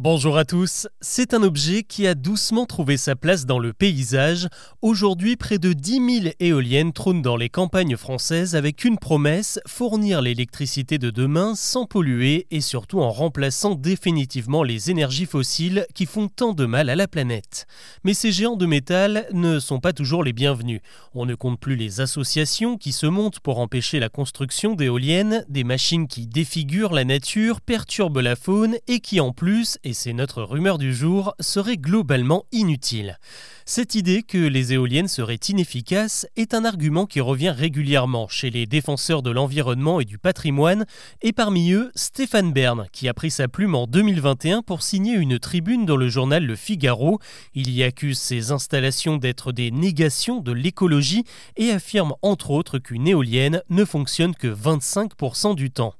Bonjour à tous, c'est un objet qui a doucement trouvé sa place dans le paysage. Aujourd'hui, près de 10 000 éoliennes trônent dans les campagnes françaises avec une promesse, fournir l'électricité de demain sans polluer et surtout en remplaçant définitivement les énergies fossiles qui font tant de mal à la planète. Mais ces géants de métal ne sont pas toujours les bienvenus. On ne compte plus les associations qui se montent pour empêcher la construction d'éoliennes, des machines qui défigurent la nature, perturbent la faune et qui en plus et c'est notre rumeur du jour, serait globalement inutile. Cette idée que les éoliennes seraient inefficaces est un argument qui revient régulièrement chez les défenseurs de l'environnement et du patrimoine, et parmi eux Stéphane Bern, qui a pris sa plume en 2021 pour signer une tribune dans le journal Le Figaro. Il y accuse ces installations d'être des négations de l'écologie et affirme entre autres qu'une éolienne ne fonctionne que 25% du temps.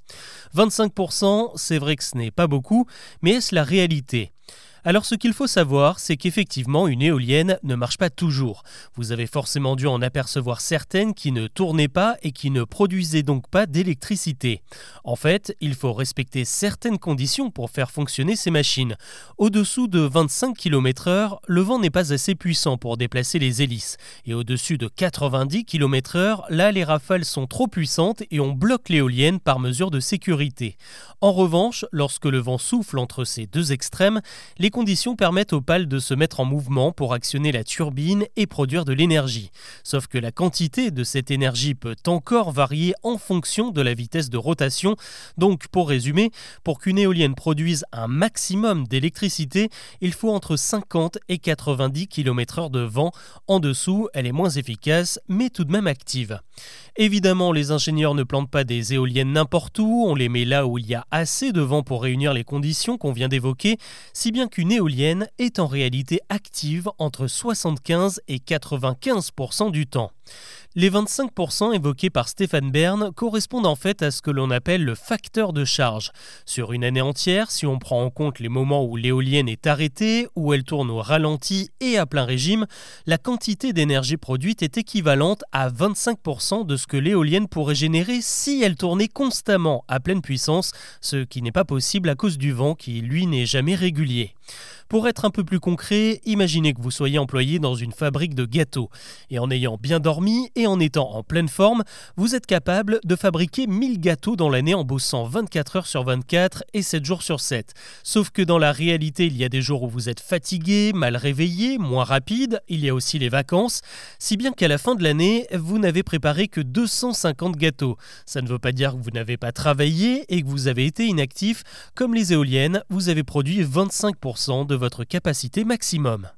25%, c'est vrai que ce n'est pas beaucoup, mais est-ce la réalité réalité alors ce qu'il faut savoir, c'est qu'effectivement une éolienne ne marche pas toujours. Vous avez forcément dû en apercevoir certaines qui ne tournaient pas et qui ne produisaient donc pas d'électricité. En fait, il faut respecter certaines conditions pour faire fonctionner ces machines. Au-dessous de 25 km/h, le vent n'est pas assez puissant pour déplacer les hélices. Et au-dessus de 90 km/h, là les rafales sont trop puissantes et on bloque l'éolienne par mesure de sécurité. En revanche, lorsque le vent souffle entre ces deux extrêmes, les conditions permettent aux pales de se mettre en mouvement pour actionner la turbine et produire de l'énergie. Sauf que la quantité de cette énergie peut encore varier en fonction de la vitesse de rotation. Donc, pour résumer, pour qu'une éolienne produise un maximum d'électricité, il faut entre 50 et 90 km/h de vent. En dessous, elle est moins efficace, mais tout de même active. Évidemment, les ingénieurs ne plantent pas des éoliennes n'importe où, on les met là où il y a assez de vent pour réunir les conditions qu'on vient d'évoquer, si bien qu'une éolienne est en réalité active entre 75 et 95% du temps. Les 25% évoqués par Stéphane Bern correspondent en fait à ce que l'on appelle le facteur de charge. Sur une année entière, si on prend en compte les moments où l'éolienne est arrêtée, où elle tourne au ralenti et à plein régime, la quantité d'énergie produite est équivalente à 25% de ce que l'éolienne pourrait générer si elle tournait constamment à pleine puissance, ce qui n'est pas possible à cause du vent qui lui n'est jamais régulier. Pour être un peu plus concret, imaginez que vous soyez employé dans une fabrique de gâteaux et en ayant bien dormi et en étant en pleine forme, vous êtes capable de fabriquer 1000 gâteaux dans l'année en bossant 24 heures sur 24 et 7 jours sur 7. Sauf que dans la réalité, il y a des jours où vous êtes fatigué, mal réveillé, moins rapide, il y a aussi les vacances, si bien qu'à la fin de l'année, vous n'avez préparé que 250 gâteaux. Ça ne veut pas dire que vous n'avez pas travaillé et que vous avez été inactif, comme les éoliennes, vous avez produit 25% de votre capacité maximum.